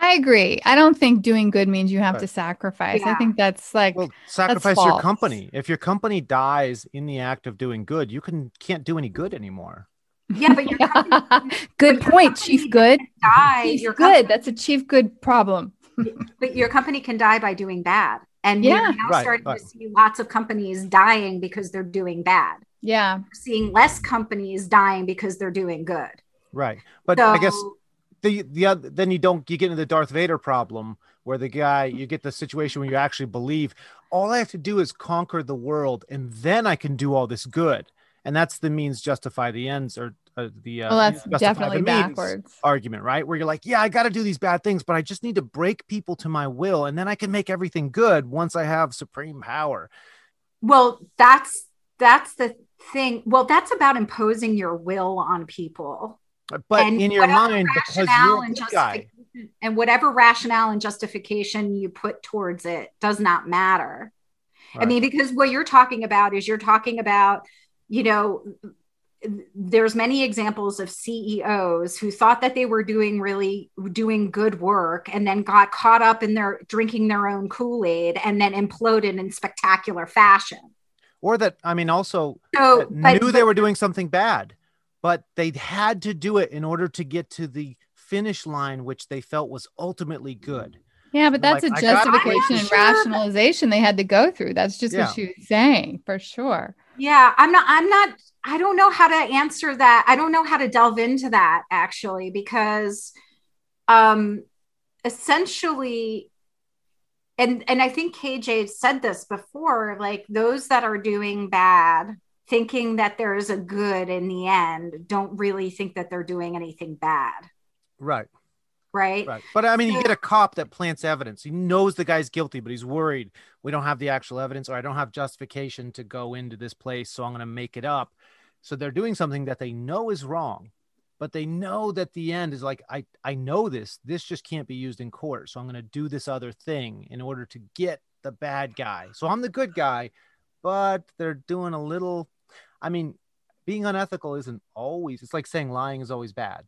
I agree. I don't think doing good means you have Right. to sacrifice. I think that's like Well, sacrifice your company. If your company dies in the act of doing good, you can can't do any good anymore. Yeah, but your company good but point, company chief good. can die. Chief Your good. company, That's a chief good problem. but your company can die by doing bad. And Yeah. we're now Right, starting right. to see lots of companies dying because they're doing bad. Yeah. We're seeing less companies dying because they're doing good. Right. But So, I guess the the oth- then you don't you get into the Darth Vader problem where the guy you get the situation where you actually believe all I have to do is conquer the world and then I can do all this good. And that's the means justify the ends or uh, the uh, Well, that's justify the definitely means backwards. argument, right? Where you're like, yeah, I got to do these bad things, but I just need to break people to my will and then I can make everything good once I have supreme power. well, that's that's the thing. Well, that's about imposing your will on people. But And in your mind, because you're and guy, and whatever rationale and justification you put towards it does not matter. I mean, because what you're talking about is you're talking about, you know, there's many examples of CEOs who thought that they were doing really doing good work and then got caught up in their drinking their own Kool-Aid and then imploded in spectacular fashion. Or that I mean, also So that but, knew they were doing something bad, but they had to do it in order to get to the finish line, which they felt was ultimately good. Yeah, but that's like, a "I gotta break justification and sure. rationalization they had to go through. That's just Yeah. what she was saying for sure. yeah, I'm not I'm not I don't know how to answer that. I don't know how to delve into that actually because um essentially and and I think KJ said this before like those that are doing bad thinking that there is a good in the end don't really think that they're doing anything bad, Right. right? Right. But I mean, you get a cop that plants evidence. He knows the guy's guilty, but he's worried we don't have the actual evidence or I don't have justification to go into this place. So I'm going to make it up. So they're doing something that they know is wrong, but they know that the end is like, I, I know this. This just can't be used in court. So I'm going to do this other thing in order to get the bad guy. So I'm the good guy, but they're doing a little. I mean, being unethical isn't always. It's like saying lying is always bad.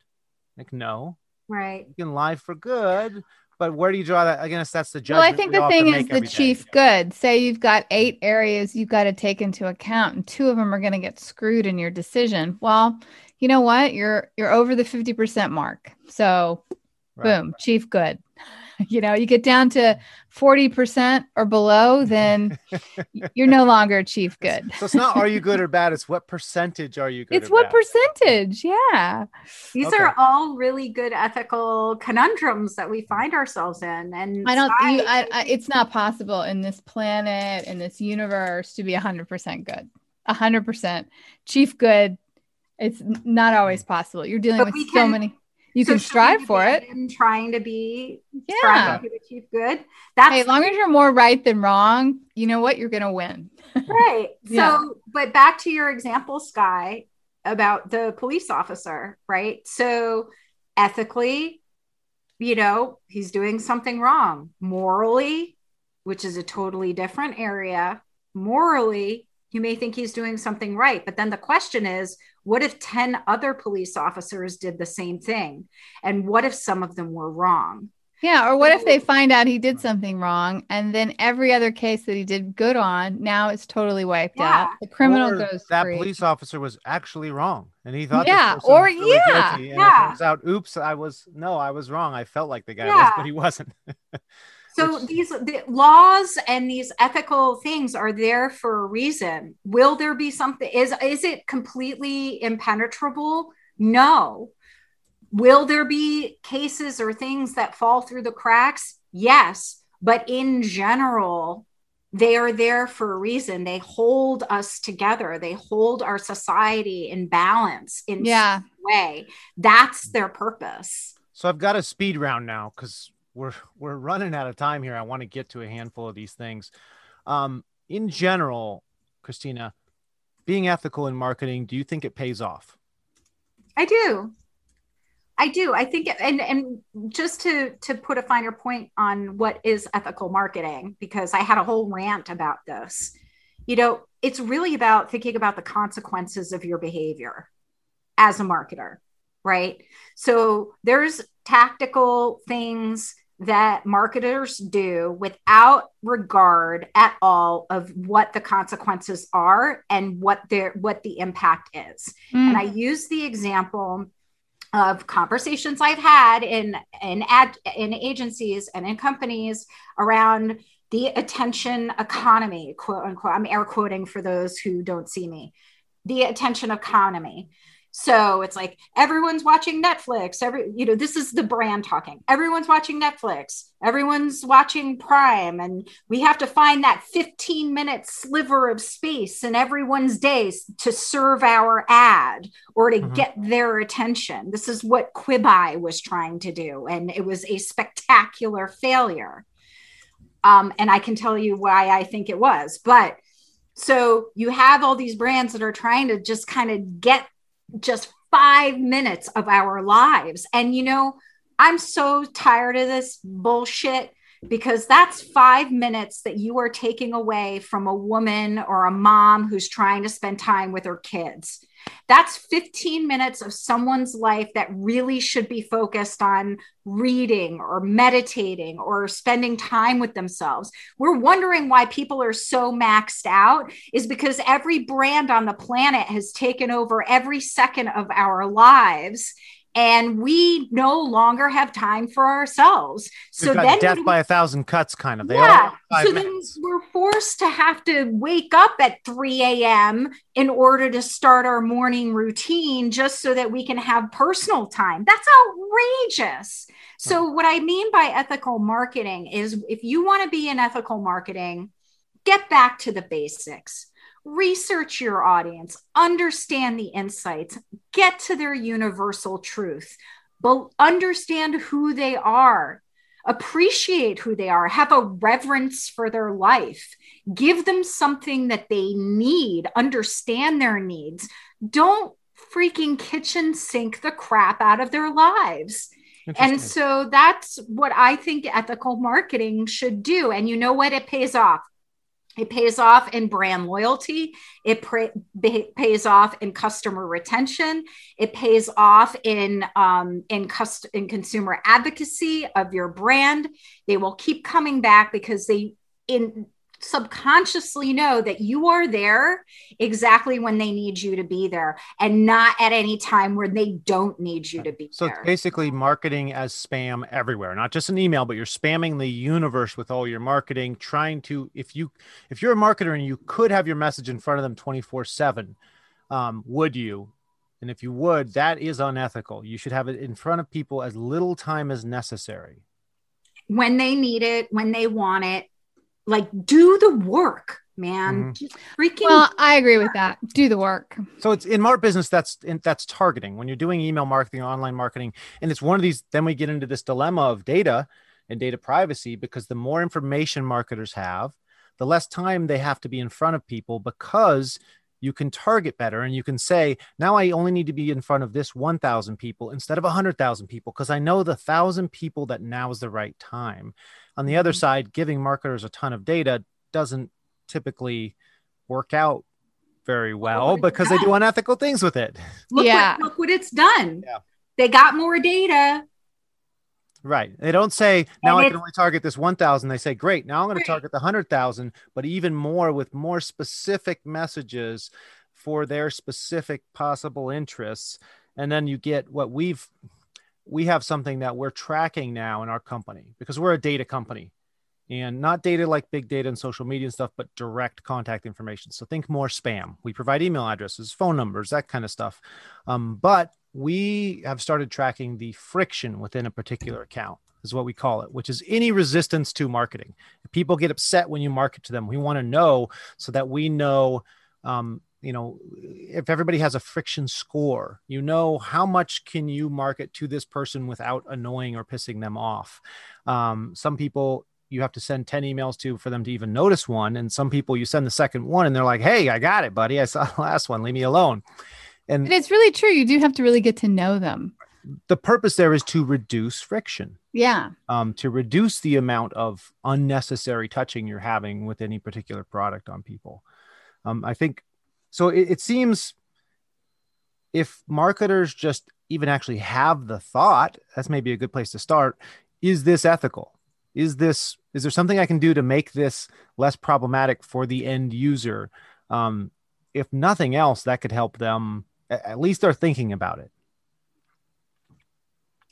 Like no, right. you can lie for good, but where do you draw that? I guess that's the judge. Well. I think the all have to thing is the every day. chief good. Say you've got eight areas you've got to take into account, and two of them are going to get screwed in your decision. Well, you know what? You're you're over the fifty percent mark. So, Right. boom, chief good. You know, you get down to forty percent or below, then you're no longer chief good. So it's not are you good or bad? It's what percentage are you good? It's or what bad. percentage? Yeah. These Okay. are all really good ethical conundrums that we find ourselves in. And I don't. You, I, I, it's not possible in this planet in this universe to be hundred percent good. hundred percent chief good. It's not always possible. You're dealing But with we so can- many. You so can strive for it. abandon Trying to be, Yeah. to achieve good. That's Hey, as long as you're more right than wrong, you know what? You're gonna win. right. Yeah. So, but back to your example, Sky, about the police officer, right? So, ethically, you know, he's doing something wrong. Morally, which is a totally different area, morally, you may think he's doing something right. But then the question is, what if 10 other police officers did the same thing? And what if some of them were wrong? Yeah. Or what if they find out he did something wrong, and then every other case that he did good on now is totally wiped Yeah. out. The criminal Or goes that free. police officer was actually wrong, and he thought. Yeah, or really yeah, guilty, and yeah. it turns out, oops, I was no, I was wrong. I felt like the guy was, but he wasn't. So Which- these the laws and these ethical things are there for a reason. Will there be something? Is is it completely impenetrable? No. Will there be cases or things that fall through the cracks? Yes. But in general, they are there for a reason. They hold us together. They hold our society in balance in Yeah. way. That's their purpose. So I've got a speed round now because we're we're running out of time here. I want to get to a handful of these things. Um, in general, Christina, being ethical in marketing, do you think it pays off? I do. I do. I think and and just to to put a finer point on what is ethical marketing because I had a whole rant about this. You know, it's really about thinking about the consequences of your behavior as a marketer, right? So there's tactical things that marketers do without regard at all of what the consequences are and what their what the impact is. Mm. And I use the example of conversations I've had in in ad in agencies and in companies around the attention economy, quote unquote. I'm air quoting for those who don't see me. The attention economy. So it's like everyone's watching Netflix. Every you know, this is the brand talking. Everyone's watching Netflix. Everyone's watching Prime, and we have to find that 15 minute sliver of space in everyone's days to serve our ad or to Mhm. get their attention. This is what Quibi was trying to do, and it was a spectacular failure. Um, and I can tell you why I think it was. But so you have all these brands that are trying to just kind of get just five minutes of our lives. And, you know, I'm so tired of this bullshit because that's five minutes that you are taking away from a woman or a mom who's trying to spend time with her kids. That's 15 minutes of someone's life that really should be focused on reading or meditating or spending time with themselves. We're wondering why people are so maxed out is because every brand on the planet has taken over every second of our lives and we no longer have time for ourselves. So then death when by a thousand cuts, kind of. They yeah. So minutes. then we're forced to have to wake up at 3 a.m. in order to start our morning routine just so that we can have personal time. That's outrageous. So, hmm. what I mean by ethical marketing is if you want to be in ethical marketing, get back to the basics. Research your audience, understand the insights, get to their universal truth, but understand who they are, appreciate who they are, have a reverence for their life, give them something that they need, understand their needs. Don't freaking kitchen sink the crap out of their lives. And so that's what I think ethical marketing should do. And you know what? It pays off. It pays off in brand loyalty. It pays off in customer retention. It pays off in um, in, cust- in consumer advocacy of your brand. They will keep coming back because they in subconsciously know that you are there exactly when they need you to be there and not at any time where they don't need you to be so there. basically marketing as spam everywhere not just an email but you're spamming the universe with all your marketing trying to if you if you're a marketer and you could have your message in front of them 24 7 um, would you? And if you would that is unethical. You should have it in front of people as little time as necessary. When they need it when they want it like do the work man. Mm-hmm. freaking well i agree with that. Do the work. So it's in our business that's in, that's targeting. When you're doing email marketing online marketing and it's one of these then we get into this dilemma of data and data privacy because the more information marketers have the less time they have to be in front of people because you can target better and you can say now i only need to be in front of this 1000 people instead of 100000 people because i know the 1000 people that now is the right time on the other side, giving marketers a ton of data doesn't typically work out very well because they do unethical things with it. Look yeah. What, look what it's done. Yeah. They got more data. Right. They don't say now and I can only target this 1,000. They say, great, now I'm going to target the 100,000, but even more with more specific messages for their specific possible interests. And then you get what we've we have something that we're tracking now in our company because we're a data company and not data like big data and social media and stuff, but direct contact information. So think more spam. We provide email addresses, phone numbers, that kind of stuff. Um, but we have started tracking the friction within a particular account is what we call it, which is any resistance to marketing. People get upset when you market to them, we want to know so that we know um, you know if everybody has a friction score you know how much can you market to this person without annoying or pissing them off? Um, some people you have to send 10 emails to for them to even notice one and some people you send the second one and they're like hey i got it buddy. I saw the last one. Leave me alone. And, and it's really true. You do have to really get to know them. The purpose there is to reduce friction. Yeah. Um, to reduce the amount of unnecessary touching you're having with any particular product on people. Um, i think so it, it seems if marketers just even actually have the thought, that's maybe a good place to start. Is this ethical? Is this is there something I can do to make this less problematic for the end user? Um, if nothing else, that could help them. At least they're thinking about it.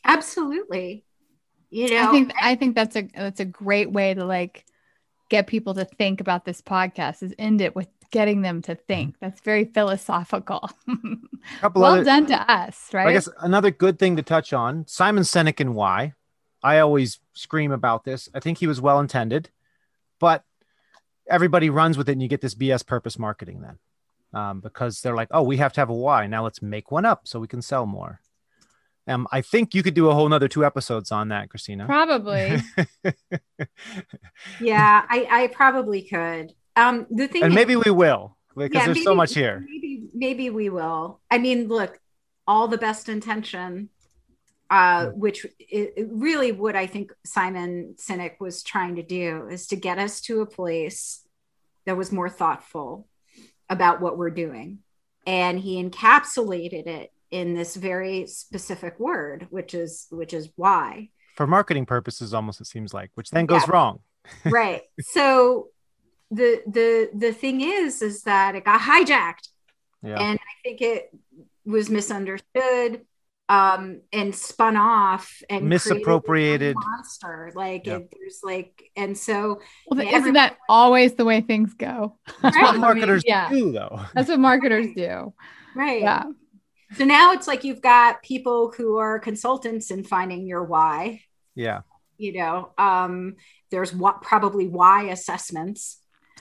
Absolutely. You know, I think I think that's a that's a great way to like get people to think about this podcast. Is end it with getting them to think. That's very philosophical. well other, done to us, right? I guess another good thing to touch on Simon Sinek and why. I always scream about this. I think he was well intended, but everybody runs with it, and you get this BS purpose marketing then. Um, because they're like, oh, we have to have a why. Now let's make one up so we can sell more. Um, I think you could do a whole nother two episodes on that, Christina. Probably. yeah, I, I probably could. Um, the thing, and maybe we will because yeah, there's maybe, so much here. Maybe, maybe we will. I mean, look, all the best intention, uh, hmm. which really what I think Simon Sinek was trying to do is to get us to a place that was more thoughtful about what we're doing, and he encapsulated it in this very specific word, which is which is why. For marketing purposes, almost it seems like, which then goes yeah. wrong. right. So the the the thing is is that it got hijacked. Yeah. and i think it was misunderstood um and spun off and misappropriated. monster. Like yeah. it, there's like and so well, isn't that always the way things go? That's right. what marketers I mean, yeah. do though. That's what marketers do. Right. Yeah. So now it's like you've got people who are consultants in finding your why. Yeah. You know um there's what probably why assessments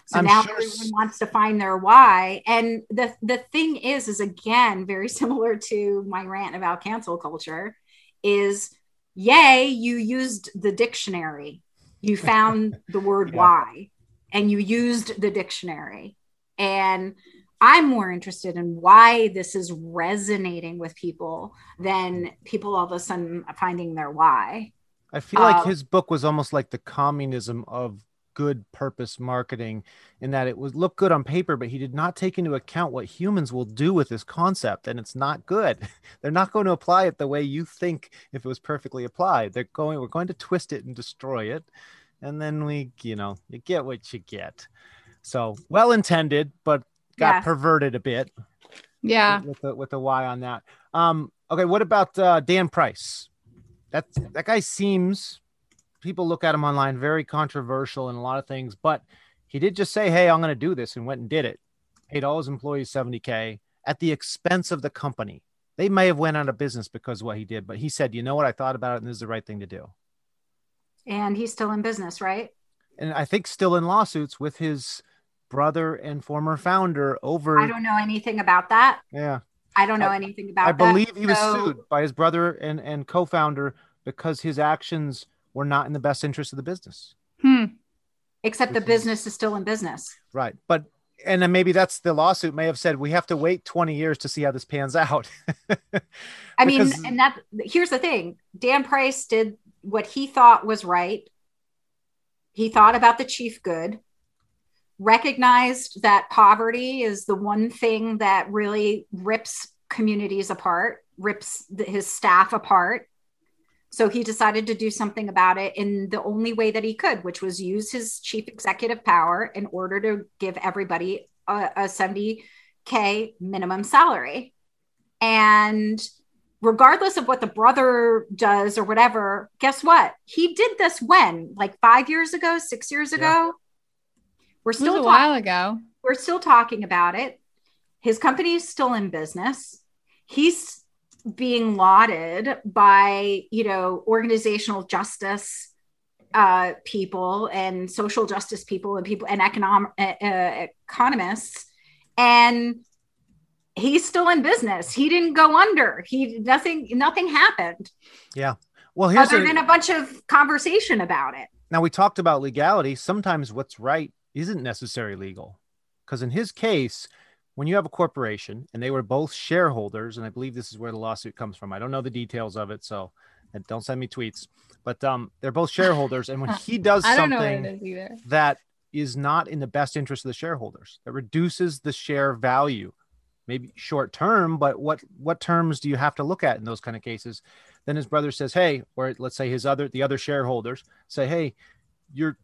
so I'm now sure everyone wants to find their why. And the the thing is, is again very similar to my rant about cancel culture, is yay, you used the dictionary. You found the word yeah. why and you used the dictionary. And I'm more interested in why this is resonating with people than people all of a sudden finding their why. I feel like um, his book was almost like the communism of good purpose marketing in that it was look good on paper, but he did not take into account what humans will do with this concept, and it's not good. They're not going to apply it the way you think if it was perfectly applied. They're going, we're going to twist it and destroy it, and then we, you know, you get what you get. So well intended, but got yeah. perverted a bit. Yeah, with the with the Y on that. Um, okay, what about uh, Dan Price? That that guy seems people look at him online very controversial in a lot of things, but he did just say, "Hey, I'm going to do this," and went and did it. Paid all his employees 70k at the expense of the company. They may have went out of business because of what he did, but he said, "You know what? I thought about it, and this is the right thing to do." And he's still in business, right? And I think still in lawsuits with his brother and former founder over. I don't know anything about that. Yeah. I don't know I, anything about I that. believe he was sued by his brother and, and co founder because his actions were not in the best interest of the business. Hmm. Except the business is still in business. Right. But and then maybe that's the lawsuit may have said we have to wait 20 years to see how this pans out. I mean, and that here's the thing Dan Price did what he thought was right. He thought about the chief good recognized that poverty is the one thing that really rips communities apart, rips the, his staff apart. So he decided to do something about it in the only way that he could, which was use his chief executive power in order to give everybody a, a 70K minimum salary. And regardless of what the brother does or whatever, guess what? He did this when? Like five years ago, six years ago? Yeah. We're still a talk- while ago. We're still talking about it. His company is still in business. He's being lauded by you know organizational justice uh, people and social justice people and people and economic uh, economists. And he's still in business. He didn't go under. He nothing nothing happened. Yeah. Well here's other a, than a bunch of conversation about it. Now we talked about legality. Sometimes what's right isn't necessarily legal. Because in his case, when you have a corporation and they were both shareholders, and I believe this is where the lawsuit comes from. I don't know the details of it, so don't send me tweets. But um, they're both shareholders, and when he does something that is not in the best interest of the shareholders, that reduces the share value, maybe short term, but what what terms do you have to look at in those kind of cases? Then his brother says, "Hey," or let's say his other the other shareholders say, "Hey, you're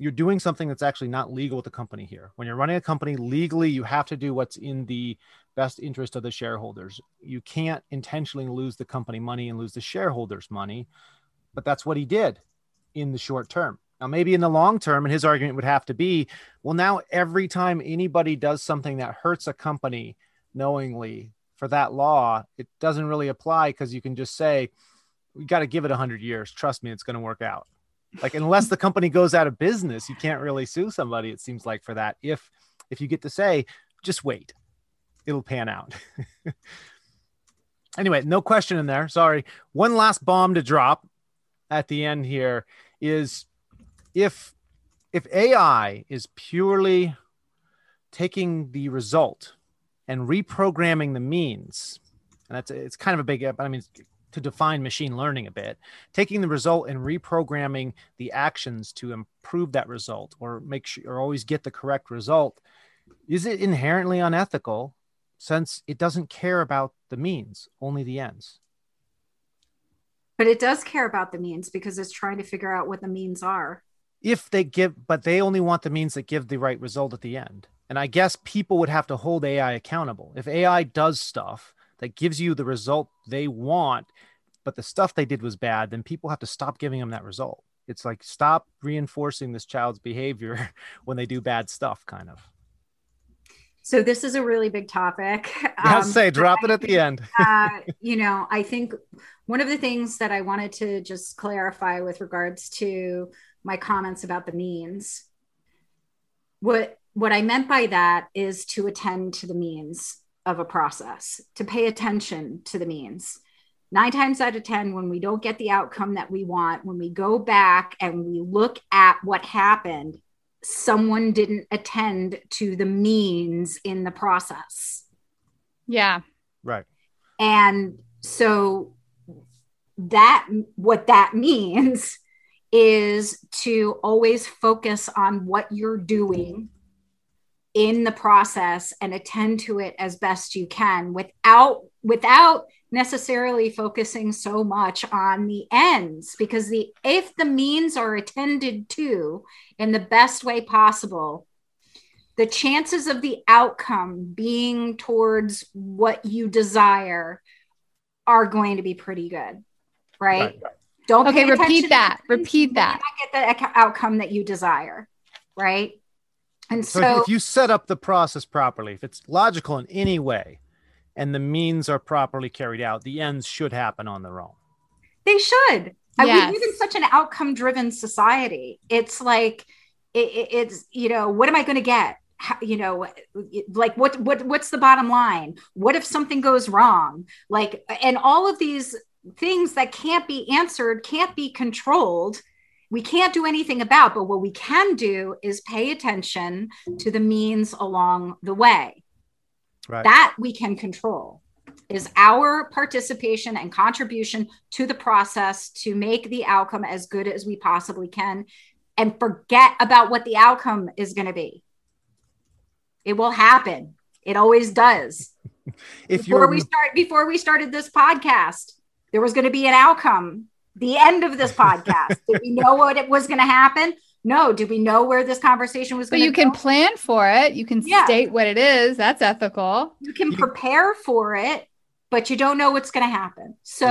you're doing something that's actually not legal with the company here. When you're running a company legally, you have to do what's in the best interest of the shareholders. You can't intentionally lose the company money and lose the shareholders money, but that's what he did in the short term. Now, maybe in the long term, and his argument would have to be, well, now every time anybody does something that hurts a company knowingly for that law, it doesn't really apply because you can just say, we got to give it 100 years. Trust me, it's going to work out like unless the company goes out of business you can't really sue somebody it seems like for that. If if you get to say just wait it'll pan out. Anyway no question in there sorry. One last bomb to drop at the end here is if if ai is purely taking the result and reprogramming the means and that's it's kind of a big but i mean to define machine learning a bit, taking the result and reprogramming the actions to improve that result or make sure or always get the correct result, is it inherently unethical since it doesn't care about the means, only the ends? But it does care about the means because it's trying to figure out what the means are. If they give, but they only want the means that give the right result at the end. And I guess people would have to hold AI accountable. If AI does stuff that gives you the result they want, but the stuff they did was bad, then people have to stop giving them that result. It's like stop reinforcing this child's behavior when they do bad stuff, kind of. So this is a really big topic. Um, say, drop it at the end. uh, you know, I think one of the things that I wanted to just clarify with regards to my comments about the means, what what I meant by that is to attend to the means of a process, to pay attention to the means. Nine times out of 10, when we don't get the outcome that we want, when we go back and we look at what happened, someone didn't attend to the means in the process. Yeah. Right. And so that, what that means is to always focus on what you're doing in the process and attend to it as best you can without without necessarily focusing so much on the ends. Because the if the means are attended to in the best way possible the chances of the outcome being towards what you desire are going to be pretty good right, right, right. don't okay repeat that repeat that. get the outcome that you desire right and so, so if you set up the process properly if it's logical in any way and the means are properly carried out, the ends should happen on their own. They should. Yes. We live in such an outcome driven society. It's like, it, it's, you know, what am I going to get? How, you know like what what what's the bottom line what if something goes wrong like and all of these things that can't be answered can't be controlled we can't do anything about but what we can do is pay attention to the means along the way Right. That we can control is our participation and contribution to the process to make the outcome as good as we possibly can and forget about what the outcome is going to be. It will happen. It always does. if before we start before we started this podcast, there was going to be an outcome. The end of this podcast. Did we know what it was going to happen? no. Do we know where this conversation was going but you go? can plan for it. You can yeah. state what it is. That's ethical. You can prepare for it but you don't know what's going to happen. So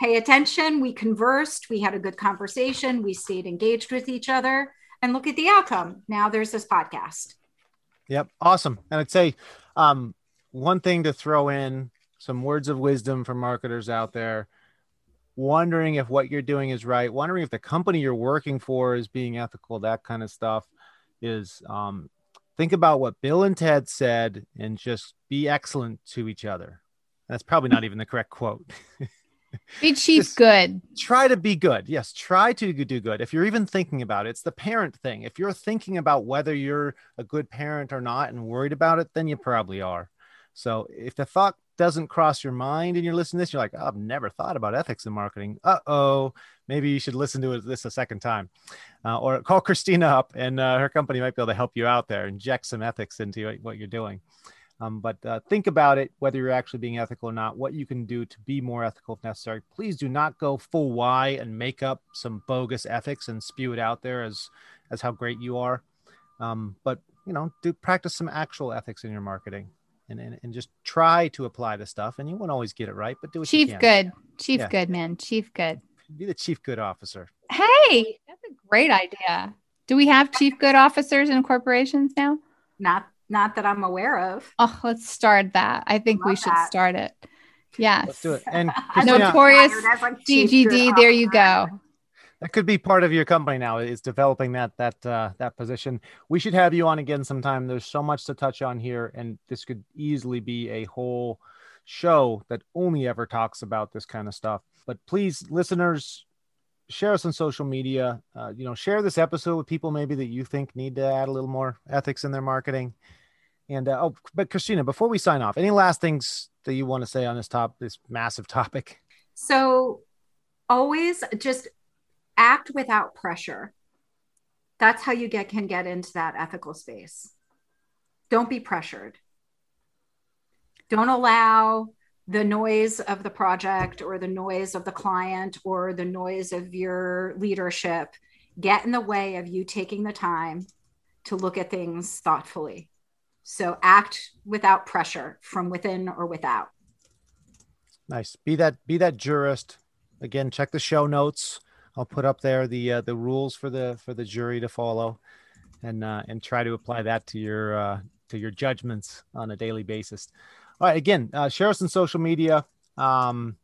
yeah. pay attention. We conversed. We had a good conversation. We stayed engaged with each other. And look at the outcome. Now there's this podcast. Yep. Awesome. And i'd say um, one thing to throw in some words of wisdom for marketers out there wondering if what you're doing is right, wondering if the company you're working for is being ethical, that kind of stuff is um, think about what Bill and Ted said and just be excellent to each other. That's probably not even the correct quote. be chief good. Try to be good. Yes, try to do good. If you're even thinking about it, it's the parent thing. If you're thinking about whether you're a good parent or not and worried about it, then you probably are. So if the thought doesn't cross your mind and you're listening to this, you're like, oh, I've never thought about ethics in marketing. Uh oh, maybe you should listen to this a second time. Uh, or call Christina up and uh, her company might be able to help you out there, inject some ethics into what you're doing. Um, but uh, think about it, whether you're actually being ethical or not, what you can do to be more ethical if necessary. Please do not go full Y and make up some bogus ethics and spew it out there as, as how great you are. Um, but, you know, do practice some actual ethics in your marketing and, and, and just try to apply the stuff. And you won't always get it right, but do it. Chief good. Chief yeah. good, man. Chief good. Be the chief good officer. Hey, that's a great idea. Do we have chief good officers in corporations now? Not not that I'm aware of. Oh, let's start that. I think we should that. start it. Yes. Let's do it. And notorious CGD, there you go that could be part of your company now is developing that that uh, that position. We should have you on again sometime. There's so much to touch on here and this could easily be a whole show that only ever talks about this kind of stuff. But please listeners share us on social media. Uh, you know share this episode with people maybe that you think need to add a little more ethics in their marketing. And uh, oh but christina before we sign off any last things that you want to say on this top this massive topic? So always just act without pressure. That's how you get can get into that ethical space. Don't be pressured. Don't allow the noise of the project or the noise of the client or the noise of your leadership get in the way of you taking the time to look at things thoughtfully. So act without pressure from within or without. Nice. Be that be that jurist. Again, check the show notes. I'll put up there the uh, the rules for the for the jury to follow, and uh, and try to apply that to your uh, to your judgments on a daily basis. All right, again, uh, share us on social media, um,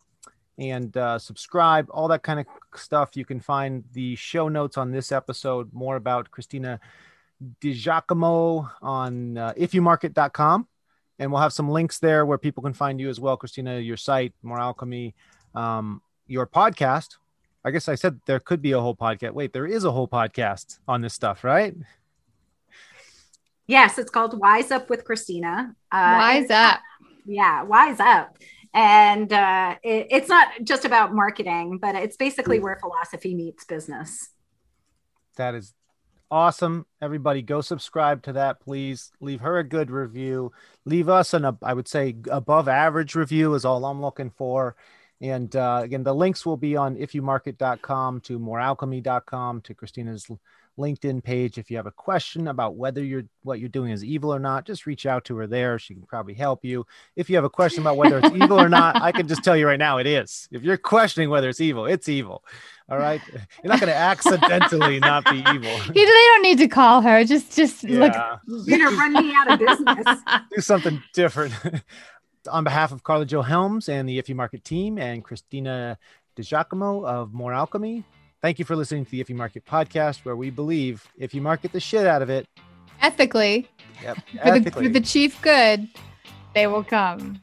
and uh, subscribe, all that kind of stuff. You can find the show notes on this episode, more about Christina DiGiacomo on uh, ifyoumarket.com. And we'll have some links there where people can find you as well, Christina, your site, More Alchemy, um, your podcast, I guess I said there could be a whole podcast. Wait, there is a whole podcast on this stuff, right? Yes, it's called Wise Up with Christina. Uh, Wise Up. Yeah, Wise Up. And uh, it, it's not just about marketing, but it's basically where philosophy meets business. That is awesome. Everybody go subscribe to that, please. Leave her a good review. Leave us an, I would say, above average review is all I'm looking for. And uh, again, the links will be on ifyoumarket.com to morealchemy.com to Christina's LinkedIn page. If you have a question about whether you're what you're doing is evil or not, just reach out to her there. She can probably help you. If you have a question about whether it's evil or not, I can just tell you right now it is. If you're questioning whether it's evil, it's evil. All right. You're not going to accidentally not be evil. They don't need to call her. Just, just yeah. look. You're going to run me out of business. Do something different. On behalf of Karla Jo Helms and the If You Market team and Christina DiGiacomo of Moralchemy, thank you for listening to the If You Market podcast, where we believe if you market the shit out of it ethically, yep, for, ethically. The, for the chief good, they will come.